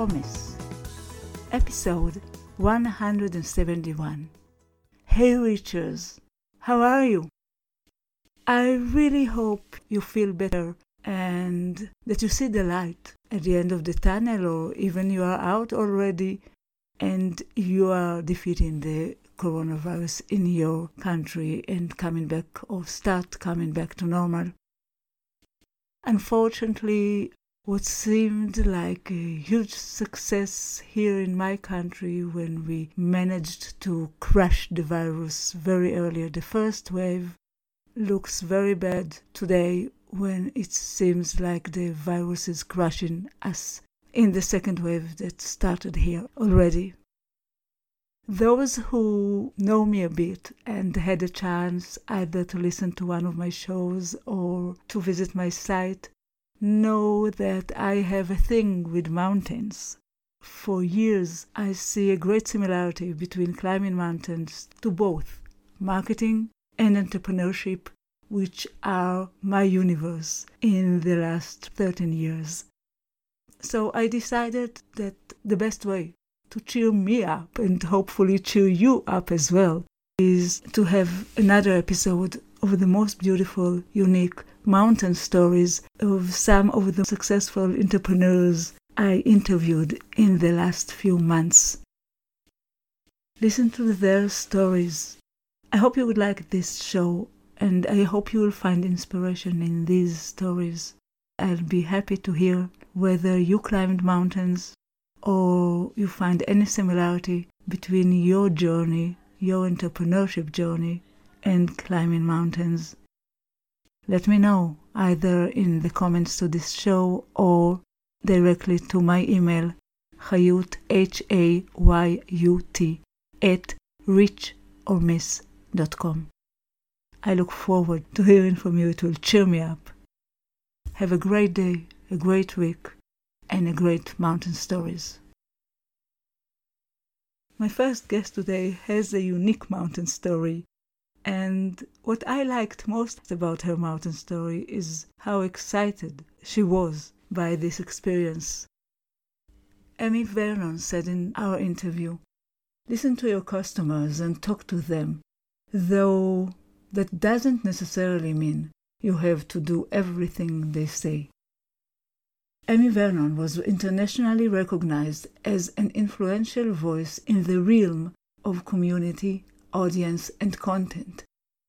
or Miss, episode 171. Hey, Reachers, how are you? I really hope you feel better and that you see the light at the end of the tunnel, or even you are out already and you are defeating the coronavirus in your country and coming back or start coming back to normal. Unfortunately, what seemed like a huge success here in my country when we managed to crush the virus very early. The first wave looks very bad today when it seems like the virus is crushing us in the second wave that started here already. Those who know me a bit and had a chance either to listen to one of my shows or to visit my site know that I have a thing with mountains. For years, I see a great similarity between climbing mountains to both marketing and entrepreneurship, which are my universe in the last 13 years. So I decided that the best way to cheer me up and hopefully cheer you up as well is to have another episode of the most beautiful, unique mountain stories of some of the successful entrepreneurs I interviewed in the last few months. Listen to their stories. I hope you would like this show and I hope you will find inspiration in these stories. I'll be happy to hear whether you climbed mountains or you find any similarity between your journey, your entrepreneurship journey, and climbing mountains. Let me know either in the comments to this show or directly to my email hayut h a y u t at reachormiss.com. I look forward to hearing from you. It will cheer me up. Have a great day, a great week, and a great mountain stories. My first guest today has a unique mountain story and what I liked most about her mountain story is how excited she was by this experience. Amy Vernon said in our interview Listen to your customers and talk to them, though that doesn't necessarily mean you have to do everything they say. Amy Vernon was internationally recognized as an influential voice in the realm of community audience, and content.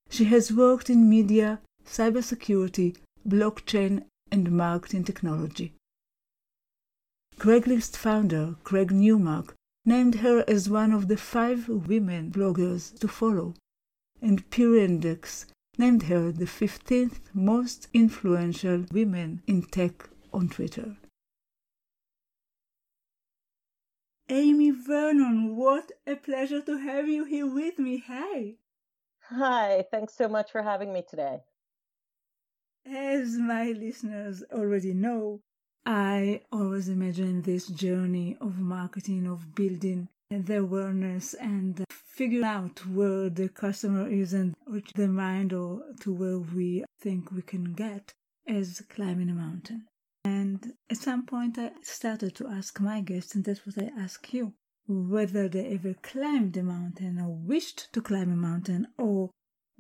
She has worked in media, cybersecurity, blockchain, and marketing technology. Craigslist founder Craig Newmark named her as one of the five women bloggers to follow, and Peer Index named her the 15th most influential women in tech on Twitter. Amy Vernon, what a pleasure to have you here with me. Hey. Hi, thanks so much for having me today. As my listeners already know, I always imagine this journey of marketing, of building the awareness and figure out where the customer is and reach the mind or to where we think we can get as climbing a mountain. And at some point, I started to ask my guests, and that's what I ask you whether they ever climbed a mountain or wished to climb a mountain, or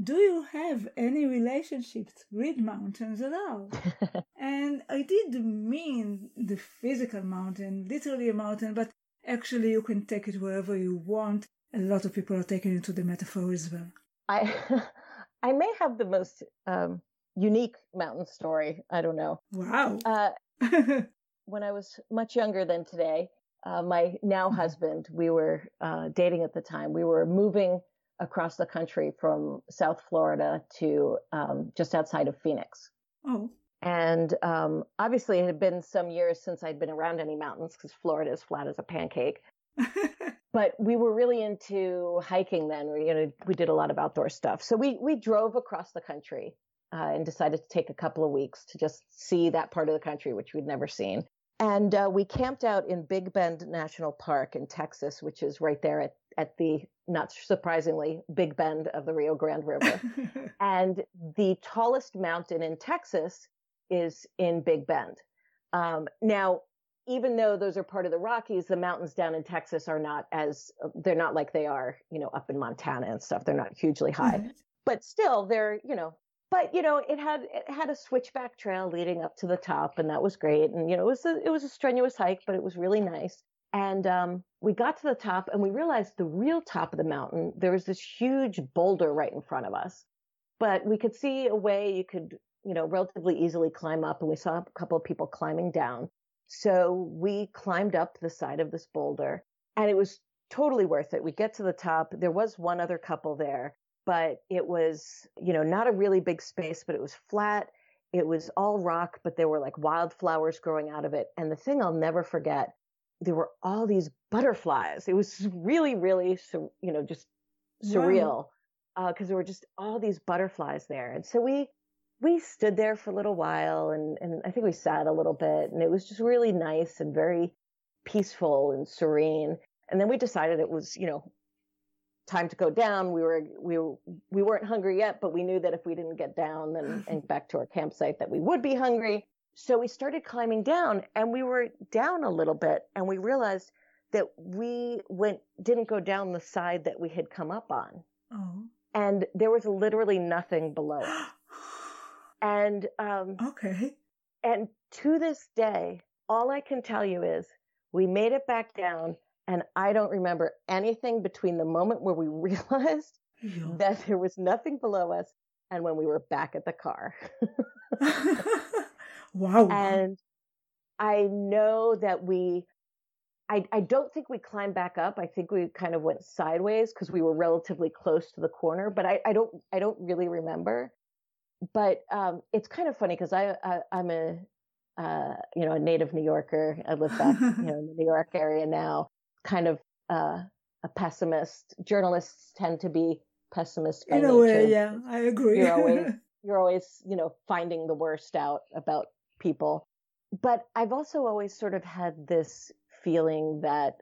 do you have any relationships with mountains at all? and I did mean the physical mountain, literally a mountain, but actually you can take it wherever you want. A lot of people are taking it to the metaphor as well. I I may have the most um, unique mountain story. I don't know. Wow. Uh, when I was much younger than today, uh, my now mm-hmm. husband, we were uh, dating at the time. We were moving across the country from South Florida to um, just outside of Phoenix. Oh. And um, obviously, it had been some years since I'd been around any mountains because Florida is flat as a pancake. but we were really into hiking then. We, you know, we did a lot of outdoor stuff. So we we drove across the country uh, and decided to take a couple of weeks to just see that part of the country, which we'd never seen. And uh, we camped out in Big Bend National Park in Texas, which is right there at, at the, not surprisingly, Big Bend of the Rio Grande River. and the tallest mountain in Texas is in Big Bend. Um, now, even though those are part of the Rockies, the mountains down in Texas are not as, they're not like they are, you know, up in Montana and stuff. They're not hugely high. But still, they're, you know, but you know it had it had a switchback trail leading up to the top and that was great. And you know it was a, it was a strenuous hike but it was really nice. And um, we got to the top and we realized the real top of the mountain there was this huge boulder right in front of us. But we could see a way you could you know relatively easily climb up and we saw a couple of people climbing down. So we climbed up the side of this boulder and it was totally worth it. We get to the top. There was one other couple there but it was, you know, not a really big space, but it was flat. It was all rock, but there were like wildflowers growing out of it. And the thing I'll never forget, there were all these butterflies. It was really, really, you know, just surreal because uh, there were just all these butterflies there. And so we we stood there for a little while, and and I think we sat a little bit, and it was just really nice and very peaceful and serene. And then we decided it was, you know, time to go down. We were we we weren't hungry yet, but we knew that if we didn't get down then and back to our campsite that we would be hungry. So we started climbing down and we were down a little bit and we realized that we went didn't go down the side that we had come up on. Oh. And there was literally nothing below and um Okay. And to this day, all I can tell you is we made it back down and I don't remember anything between the moment where we realized yeah. that there was nothing below us and when we were back at the car. wow. And I know that we, I, I don't think we climbed back up. I think we kind of went sideways because we were relatively close to the corner, but I, I don't, I don't really remember. But um, it's kind of funny because I, I, I'm a, uh, you know, a native New Yorker. I live back, you know, in the New York area now kind of uh, a pessimist. Journalists tend to be pessimists in a way. Yeah, I agree. You're always you're always you know finding the worst out about people. But I've also always sort of had this feeling that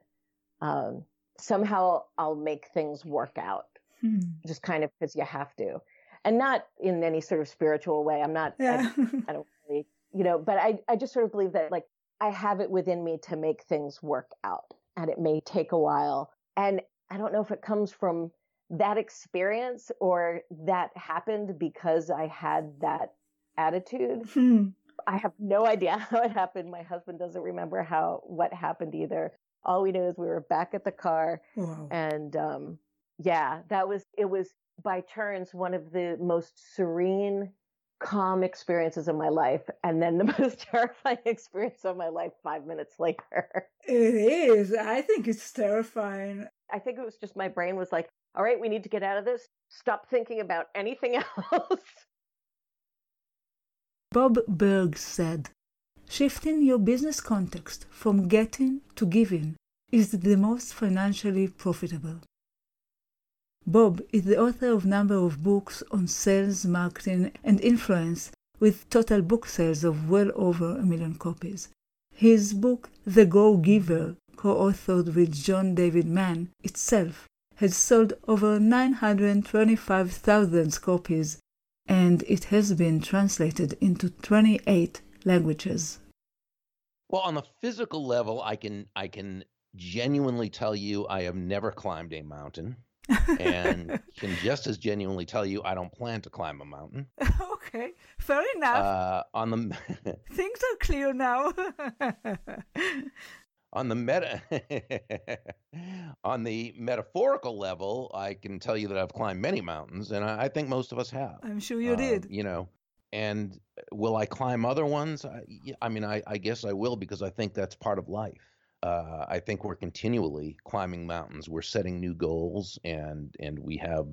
um, somehow I'll make things work out, hmm. just kind of because you have to, and not in any sort of spiritual way. I'm not. Yeah. I, I don't really, you know. But I I just sort of believe that like I have it within me to make things work out and it may take a while. And I don't know if it comes from that experience or that happened because I had that attitude. Hmm. I have no idea how it happened. My husband doesn't remember how what happened either. All we know is we were back at the car wow. and um, yeah, that was it was by turns one of the most serene calm experiences in my life and then the most terrifying experience of my life five minutes later. It is. I think it's terrifying. I think it was just my brain was like, all right, we need to get out of this. Stop thinking about anything else. Bob Burg said, Shifting your business context from getting to giving is the most financially profitable. Bob is the author of a number of books on sales, marketing, and influence, with total book sales of well over a million copies. His book, The Go Giver, co authored with John David Mann, itself has sold over 925,000 copies and it has been translated into 28 languages. Well, on the physical level, I can I can genuinely tell you I have never climbed a mountain and can just as genuinely tell you I don't plan to climb a mountain. okay, fair enough. Uh, on the things are clear now. on the meta on the metaphorical level, I can tell you that I've climbed many mountains, and I, I think most of us have. I'm sure you uh, did. You know, and will I climb other ones? I, I mean, I, I guess I will because I think that's part of life uh, I think we're continually climbing mountains. We're setting new goals, and and we have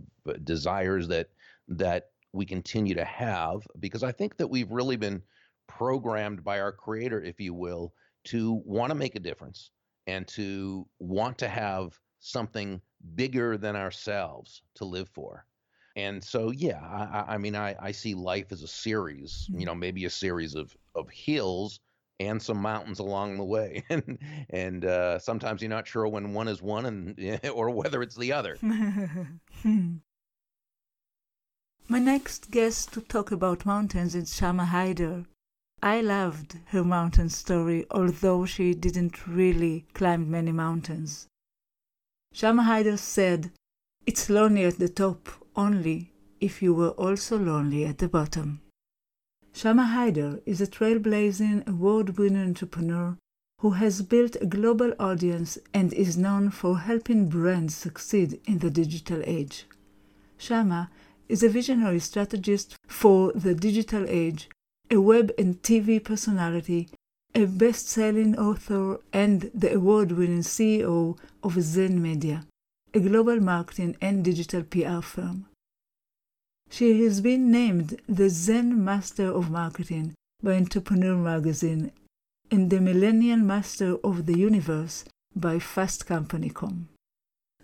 desires that that we continue to have because I think that we've really been programmed by our creator, if you will, to want to make a difference and to want to have something bigger than ourselves to live for. And so, yeah, I, I mean, I, I see life as a series, you mm. know, maybe a series of, of hills and some mountains along the way. and and uh, sometimes you're not sure when one is one and or whether it's the other. My next guest to talk about mountains is Shama Hyder. I loved her mountain story, although she didn't really climb many mountains. Shama Hyder said, It's lonely at the top only if you were also lonely at the bottom. Shama Hyder is a trailblazing, award winning entrepreneur who has built a global audience and is known for helping brands succeed in the digital age. Shama is a visionary strategist for the digital age, a web and TV personality, a best selling author, and the award winning CEO of Zen Media, a global marketing and digital PR firm. She has been named the Zen Master of Marketing by Entrepreneur Magazine and the Millennial Master of the Universe by Fast Company.com.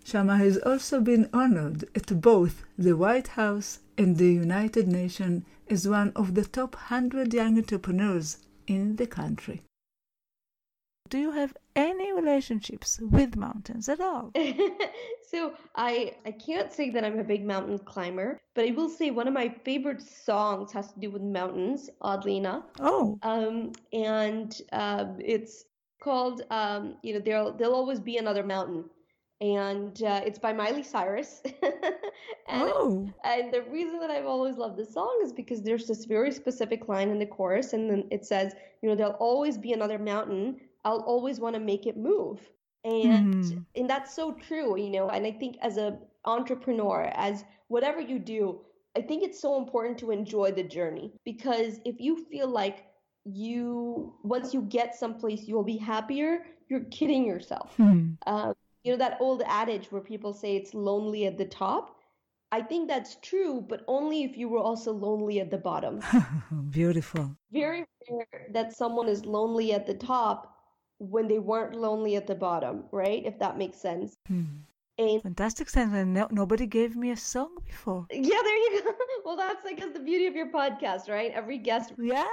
Shama has also been honored at both the White House and the United Nations as one of the top 100 young entrepreneurs in the country do you have any relationships with mountains at all? so I I can't say that I'm a big mountain climber, but I will say one of my favorite songs has to do with mountains. Oddly enough. Oh. Um, and uh, it's called um, you know there'll there'll always be another mountain and uh, it's by Miley Cyrus. and, oh. and the reason that I've always loved this song is because there's this very specific line in the chorus, and then it says, you know, there'll always be another mountain I'll always want to make it move. And mm. and that's so true, you know. And I think as a entrepreneur, as whatever you do, I think it's so important to enjoy the journey because if you feel like you once you get someplace you'll be happier, you're kidding yourself. Mm. Uh, you know that old adage where people say it's lonely at the top. I think that's true, but only if you were also lonely at the bottom. Beautiful. Very rare that someone is lonely at the top when they weren't lonely at the bottom, right? If that makes sense. Hmm. And Fantastic sense. And no, nobody gave me a song before. Yeah, there you go. well, that's like the beauty of your podcast, right? Every guest. Yeah.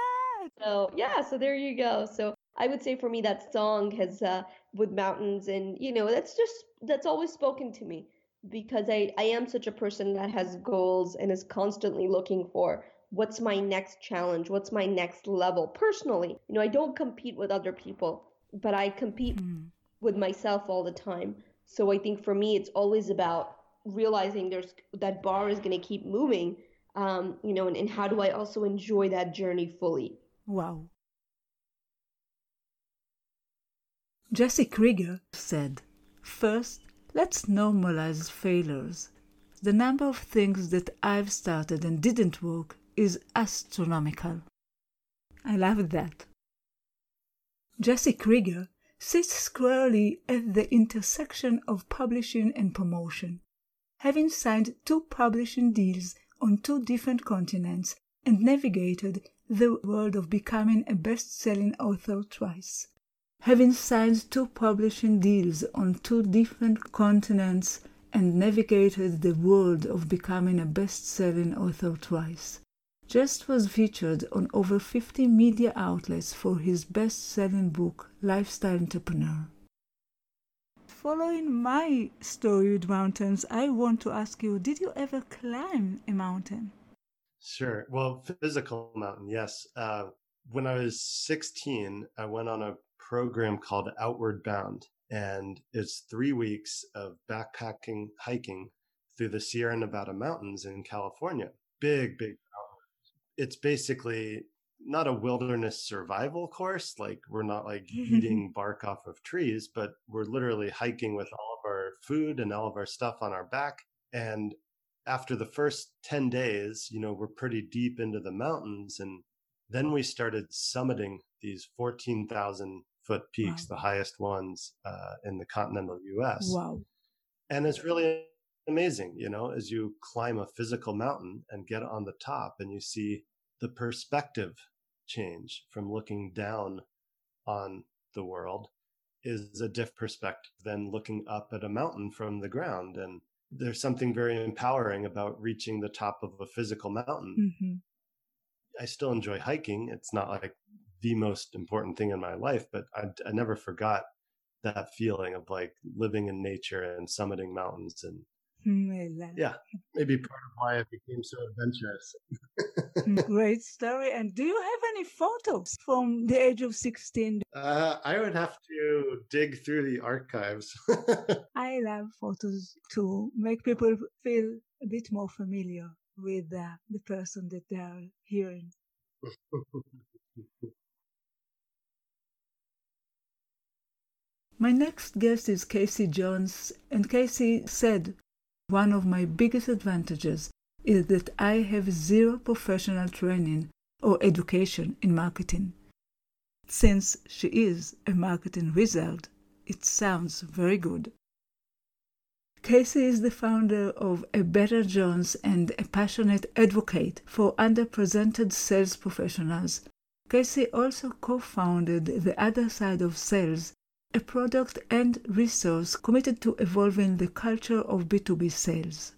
So yeah, so there you go. So I would say for me that song has uh, with mountains, and you know that's just that's always spoken to me because I I am such a person that has goals and is constantly looking for what's my next challenge, what's my next level personally. You know, I don't compete with other people but I compete mm. with myself all the time. So I think for me, it's always about realizing there's that bar is going to keep moving, um, you know, and, and how do I also enjoy that journey fully? Wow. Jesse Krieger said, First, let's normalize failures. The number of things that I've started and didn't work is astronomical. I love that. Jesse Krieger sits squarely at the intersection of publishing and promotion, having signed two publishing deals on two different continents and navigated the world of becoming a best-selling author twice. Having signed two publishing deals on two different continents and navigated the world of becoming a best-selling author twice. Just was featured on over 50 media outlets for his best selling book, Lifestyle Entrepreneur. Following my story with mountains, I want to ask you did you ever climb a mountain? Sure. Well, physical mountain, yes. Uh, when I was 16, I went on a program called Outward Bound, and it's three weeks of backpacking hiking through the Sierra Nevada mountains in California. Big, big it's basically not a wilderness survival course. Like we're not like eating bark off of trees, but we're literally hiking with all of our food and all of our stuff on our back. And after the first 10 days, you know, we're pretty deep into the mountains. And then we started summiting these 14,000 foot peaks, wow. the highest ones uh, in the continental US. Wow. And it's really amazing, you know, as you climb a physical mountain and get on the top and you see the perspective change from looking down on the world is a different perspective than looking up at a mountain from the ground. And there's something very empowering about reaching the top of a physical mountain. Mm-hmm. I still enjoy hiking. It's not like the most important thing in my life, but I, I never forgot that feeling of like living in nature and summiting mountains and yeah, maybe part of why I became so adventurous. Mm, great story. And do you have any photos from the age of 16? Uh, I would have to dig through the archives. I love photos to make people feel a bit more familiar with uh, the person that they are hearing. My next guest is Casey Jones, and Casey said one of my biggest advantages is that I have zero professional training or education in marketing. Since she is a marketing wizard, it sounds very good. Casey is the founder of A Better Jones and a passionate advocate for underrepresented sales professionals. Casey also co founded The Other Side of Sales, a product and resource committed to evolving the culture of B2B sales.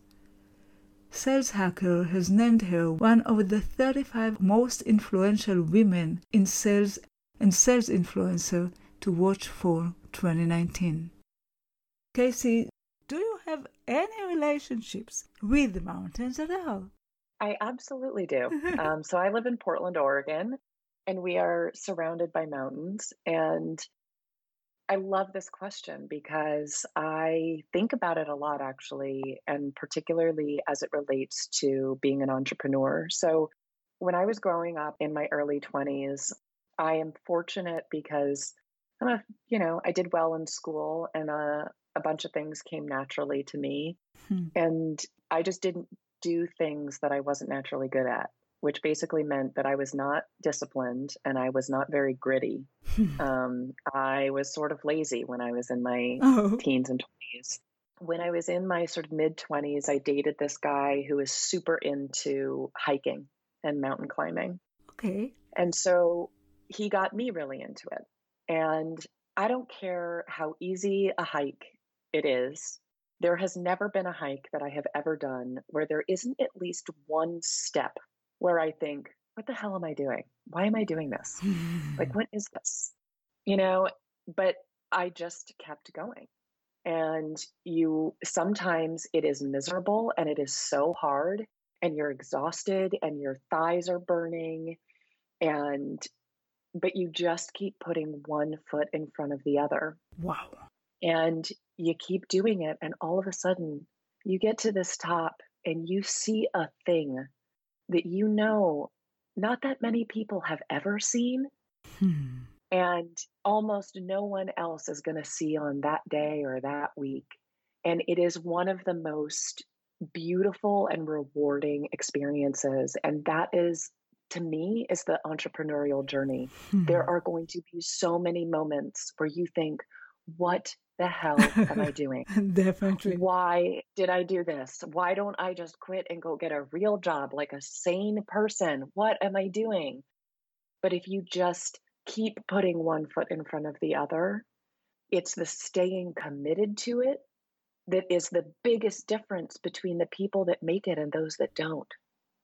Sales Hacker has named her one of the 35 most influential women in sales and sales influencer to watch for 2019. Casey, do you have any relationships with the mountains at all? I absolutely do. um, so I live in Portland, Oregon, and we are surrounded by mountains. And I love this question because I think about it a lot, actually, and particularly as it relates to being an entrepreneur. So, when I was growing up in my early 20s, I am fortunate because I'm a, you know, I did well in school and a, uh, a bunch of things came naturally to me. Hmm. And I just didn't do things that I wasn't naturally good at which basically meant that I was not disciplined and I was not very gritty. um, I was sort of lazy when I was in my oh. teens and 20s. When I was in my sort of mid 20s, I dated this guy who was super into hiking and mountain climbing. Okay. And so he got me really into it. And I don't care how easy a hike it is. There has never been a hike that I have ever done where there isn't at least one step where I think, what the hell am I doing? Why am I doing this? like, what is this? You know, but I just kept going. And you sometimes it is miserable and it is so hard and you're exhausted and your thighs are burning and but you just keep putting one foot in front of the other. Wow. And you keep doing it and all of a sudden you get to this top and you see a thing that you know not that many people have ever seen. Hmm. And almost no one else is going to see on that day or that week. And it is one of the most beautiful and rewarding experiences. And that is, to me, is the entrepreneurial journey. Hmm. There are going to be so many moments where you think, what the hell am I doing? Definitely. Why did I do this? Why don't I just quit and go get a real job like a sane person? What am I doing? But if you just keep putting one foot in front of the other, it's the staying committed to it that is the biggest difference between the people that make it and those that don't.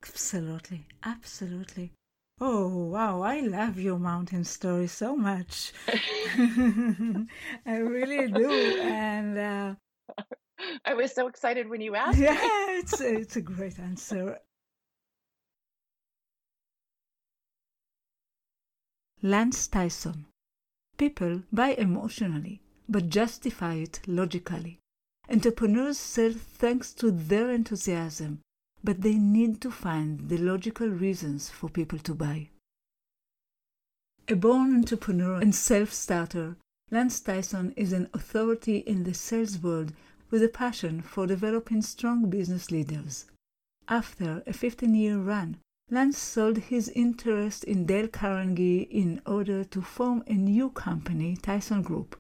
Absolutely. Absolutely. Oh, wow. I love your mountain story so much. I really do. And uh, I was so excited when you asked. Yeah, it's, it's a great answer. Lance Tyson. People buy emotionally, but justify it logically. Entrepreneurs sell thanks to their enthusiasm, but they need to find the logical reasons for people to buy. A born entrepreneur and self starter, Lance Tyson is an authority in the sales world with a passion for developing strong business leaders. After a 15 year run, Lance sold his interest in Dale Carnegie in order to form a new company, Tyson Group.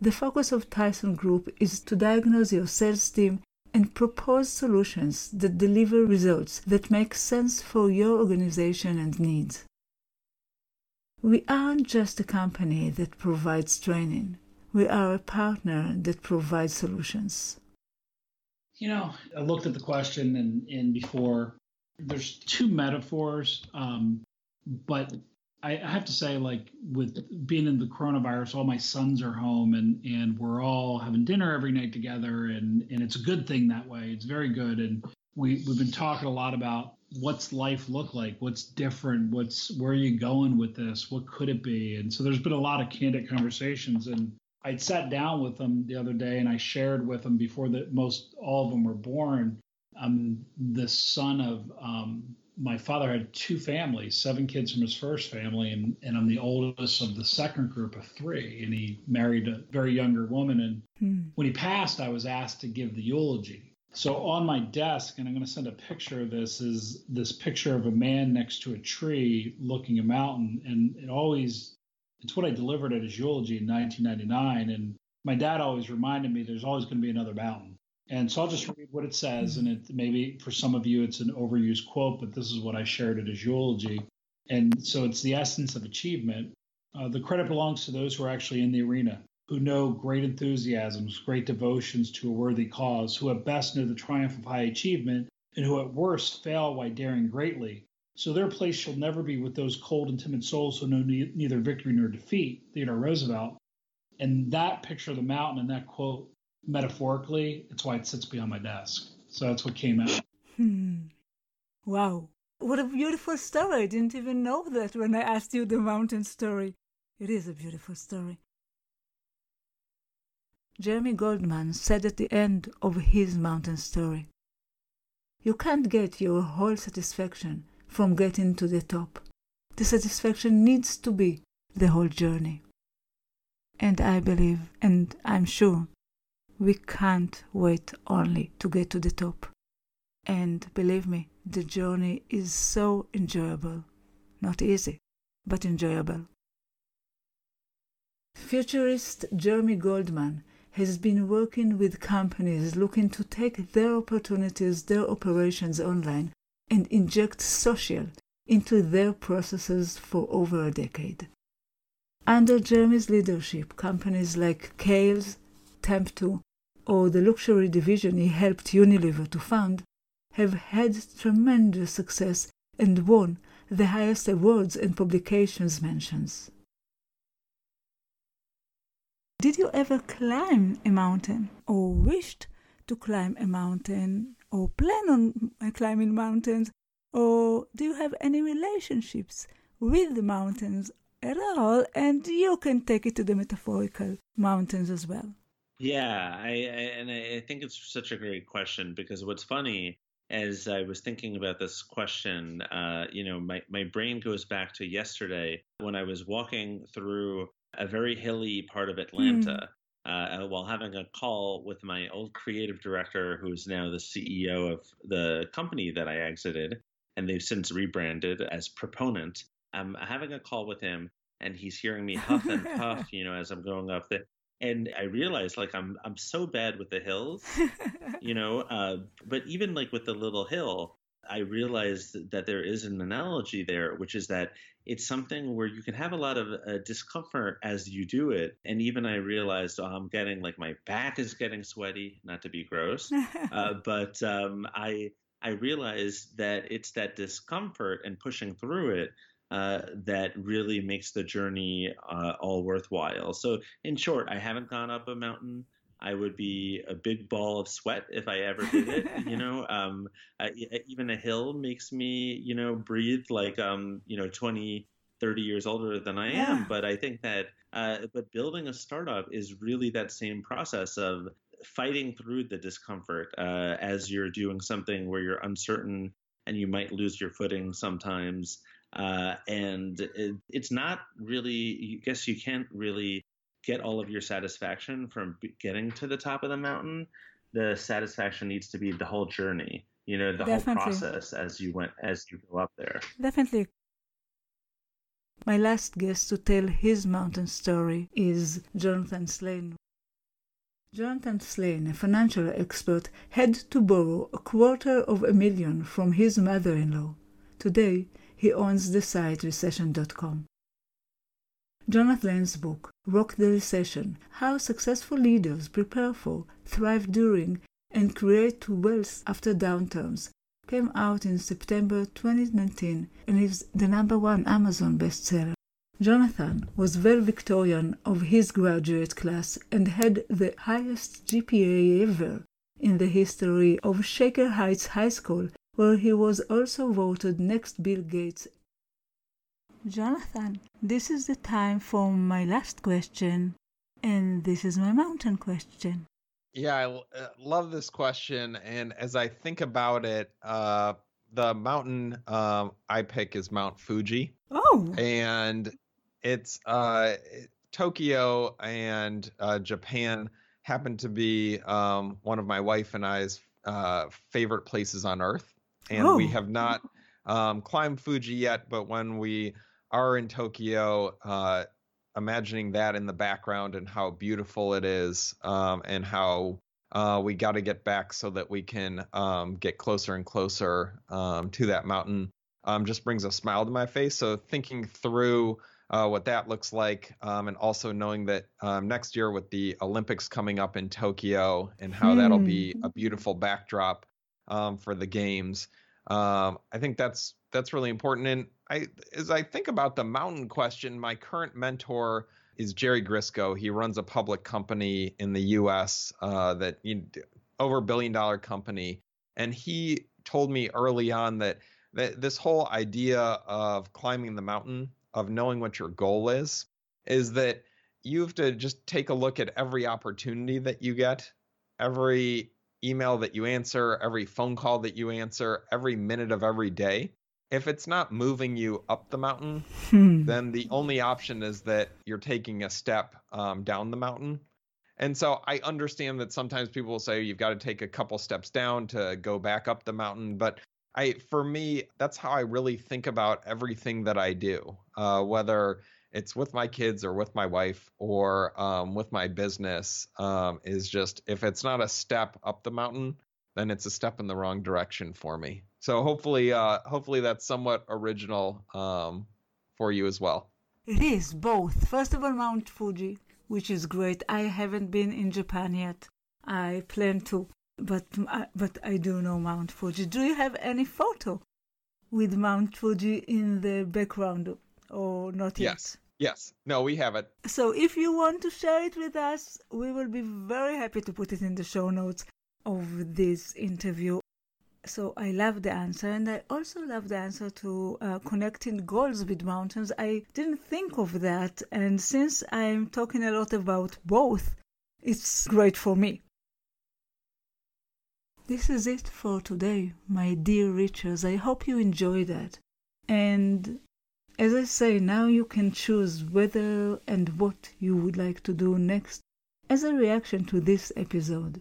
The focus of Tyson Group is to diagnose your sales team and propose solutions that deliver results that make sense for your organization and needs. We aren't just a company that provides training. We are a partner that provides solutions. You know, I looked at the question and, and before, there's two metaphors, um, but I, I have to say, like with being in the coronavirus, all my sons are home and and we're all having dinner every night together, and and it's a good thing that way. It's very good, and we we've been talking a lot about what's life look like, what's different, what's where are you going with this, what could it be, and so there's been a lot of candid conversations, and I'd sat down with them the other day and I shared with them before that most all of them were born. I'm the son of um, my father had two families, seven kids from his first family, and, and I'm the oldest of the second group of three. And he married a very younger woman. And hmm. when he passed, I was asked to give the eulogy. So on my desk, and I'm going to send a picture of this, is this picture of a man next to a tree looking a mountain. And it always, it's what I delivered at his eulogy in 1999. And my dad always reminded me there's always going to be another mountain. And so I'll just read what it says, and it maybe for some of you it's an overused quote, but this is what I shared at eulogy. And so it's the essence of achievement. Uh, the credit belongs to those who are actually in the arena, who know great enthusiasms, great devotions to a worthy cause, who at best know the triumph of high achievement, and who at worst fail while daring greatly. So their place shall never be with those cold and timid souls who know ne- neither victory nor defeat, Theodore Roosevelt. And that picture of the mountain and that quote metaphorically, it's why it sits behind my desk. So that's what came out. Hmm. Wow. What a beautiful story. I didn't even know that when I asked you the mountain story. It is a beautiful story. Jeremy Goldman said at the end of his mountain story You can't get your whole satisfaction from getting to the top. The satisfaction needs to be the whole journey. And I believe, and I'm sure, we can't wait only to get to the top. And believe me, the journey is so enjoyable. Not easy, but enjoyable. Futurist Jeremy Goldman has been working with companies looking to take their opportunities, their operations online, and inject social into their processes for over a decade. Under Jeremy's leadership, companies like Kales, Temp2, or the luxury division he helped Unilever to found, have had tremendous success and won the highest awards and publications mentions. Did you ever climb a mountain or wished to climb a mountain or plan on uh, climbing mountains or do you have any relationships with the mountains at all and you can take it to the metaphorical mountains as well. Yeah, I, I and I think it's such a great question because what's funny as I was thinking about this question, uh, you know, my, my brain goes back to yesterday when I was walking through a very hilly part of Atlanta mm. uh, while having a call with my old creative director, who's now the CEO of the company that I exited, and they've since rebranded as Proponent. I'm having a call with him, and he's hearing me huff and puff, you know, as I'm going up the and I realized like I'm I'm so bad with the hills, you know. Uh, but even like with the little hill, I realized that there is an analogy there, which is that it's something where you can have a lot of uh, discomfort as you do it. And even I realized oh, I'm getting like my back is getting sweaty, not to be gross, uh, but um, I I realized that it's that discomfort and pushing through it uh, that really makes the journey uh, all worthwhile. So, in short, I haven't gone up a mountain. I would be a big ball of sweat if I ever did it. you know, um, I, even a hill makes me, you know, breathe like, um, you know, 20, 30 years older than I am. Yeah. But I think that, uh, but building a startup is really that same process of fighting through the discomfort uh, as you're doing something where you're uncertain and you might lose your footing sometimes. Uh, and it, it's not really, I guess you can't really get all of your satisfaction from getting to the top of the mountain. The satisfaction needs to be the whole journey, you know, the Definitely. whole process as you went, as you go up there. Definitely. My last guest to tell his mountain story is Jonathan Slane. Jonathan Slane, a financial expert, had to borrow a quarter of a million from his mother in law. Today, he owns the site recession.com. Jonathan's book, Rock the Recession How Successful Leaders Prepare for, Thrive During, and Create Wealth After Downturns, came out in September 2019 and is the number one Amazon bestseller. Jonathan was valedictorian of his graduate class and had the highest GPA ever in the history of Shaker Heights High School, where he was also voted next Bill Gates. Jonathan, this is the time for my last question, and this is my mountain question. Yeah, I uh, love this question, and as I think about it, uh, the mountain um, I pick is Mount Fuji. Oh, and it's uh, Tokyo and uh, Japan happen to be um, one of my wife and I's uh, favorite places on Earth, and oh. we have not um, climbed Fuji yet. But when we are in Tokyo, uh, imagining that in the background and how beautiful it is, um, and how uh, we got to get back so that we can um, get closer and closer um, to that mountain, um, just brings a smile to my face. So thinking through uh, what that looks like, um, and also knowing that um, next year with the Olympics coming up in Tokyo and how that'll be a hmm. beautiful backdrop um, for the games. Um, I think that's that's really important. And I, as I think about the mountain question, my current mentor is Jerry Grisko. He runs a public company in the U.S. Uh, that you over a billion dollar company, and he told me early on that that this whole idea of climbing the mountain of knowing what your goal is is that you have to just take a look at every opportunity that you get, every email that you answer, every phone call that you answer, every minute of every day. If it's not moving you up the mountain, hmm. then the only option is that you're taking a step um, down the mountain. And so I understand that sometimes people will say you've got to take a couple steps down to go back up the mountain, but I for me that's how I really think about everything that I do, uh, whether it's with my kids or with my wife or um, with my business. Um, is just if it's not a step up the mountain, then it's a step in the wrong direction for me. So hopefully, uh, hopefully that's somewhat original um, for you as well. It is both. First of all, Mount Fuji, which is great. I haven't been in Japan yet. I plan to but but I do know Mount Fuji. Do you have any photo with Mount Fuji in the background or not yet? Yes. Yes. No, we have it. So if you want to share it with us, we will be very happy to put it in the show notes of this interview. So I love the answer, and I also love the answer to uh, connecting goals with mountains. I didn't think of that, and since I'm talking a lot about both, it's great for me. This is it for today, my dear Reachers. I hope you enjoy that. And as I say, now you can choose whether and what you would like to do next as a reaction to this episode.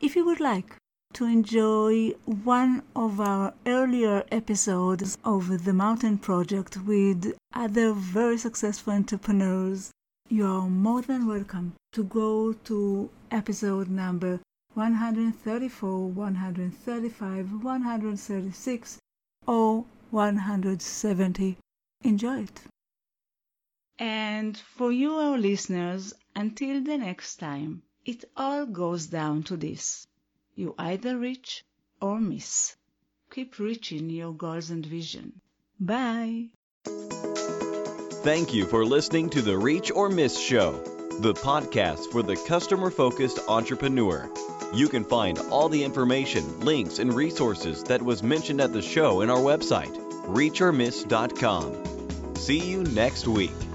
If you would like to enjoy one of our earlier episodes of the Mountain Project with other very successful entrepreneurs, you are more than welcome to go to episode number 134, 135, 136, or 170. Enjoy it. And for you, our listeners, until the next time, it all goes down to this. You either reach or miss. Keep reaching your goals and vision. Bye. Thank you for listening to the Reach or Miss Show, the podcast for the customer focused entrepreneur. You can find all the information, links, and resources that was mentioned at the show in our website, reachormiss.com. See you next week.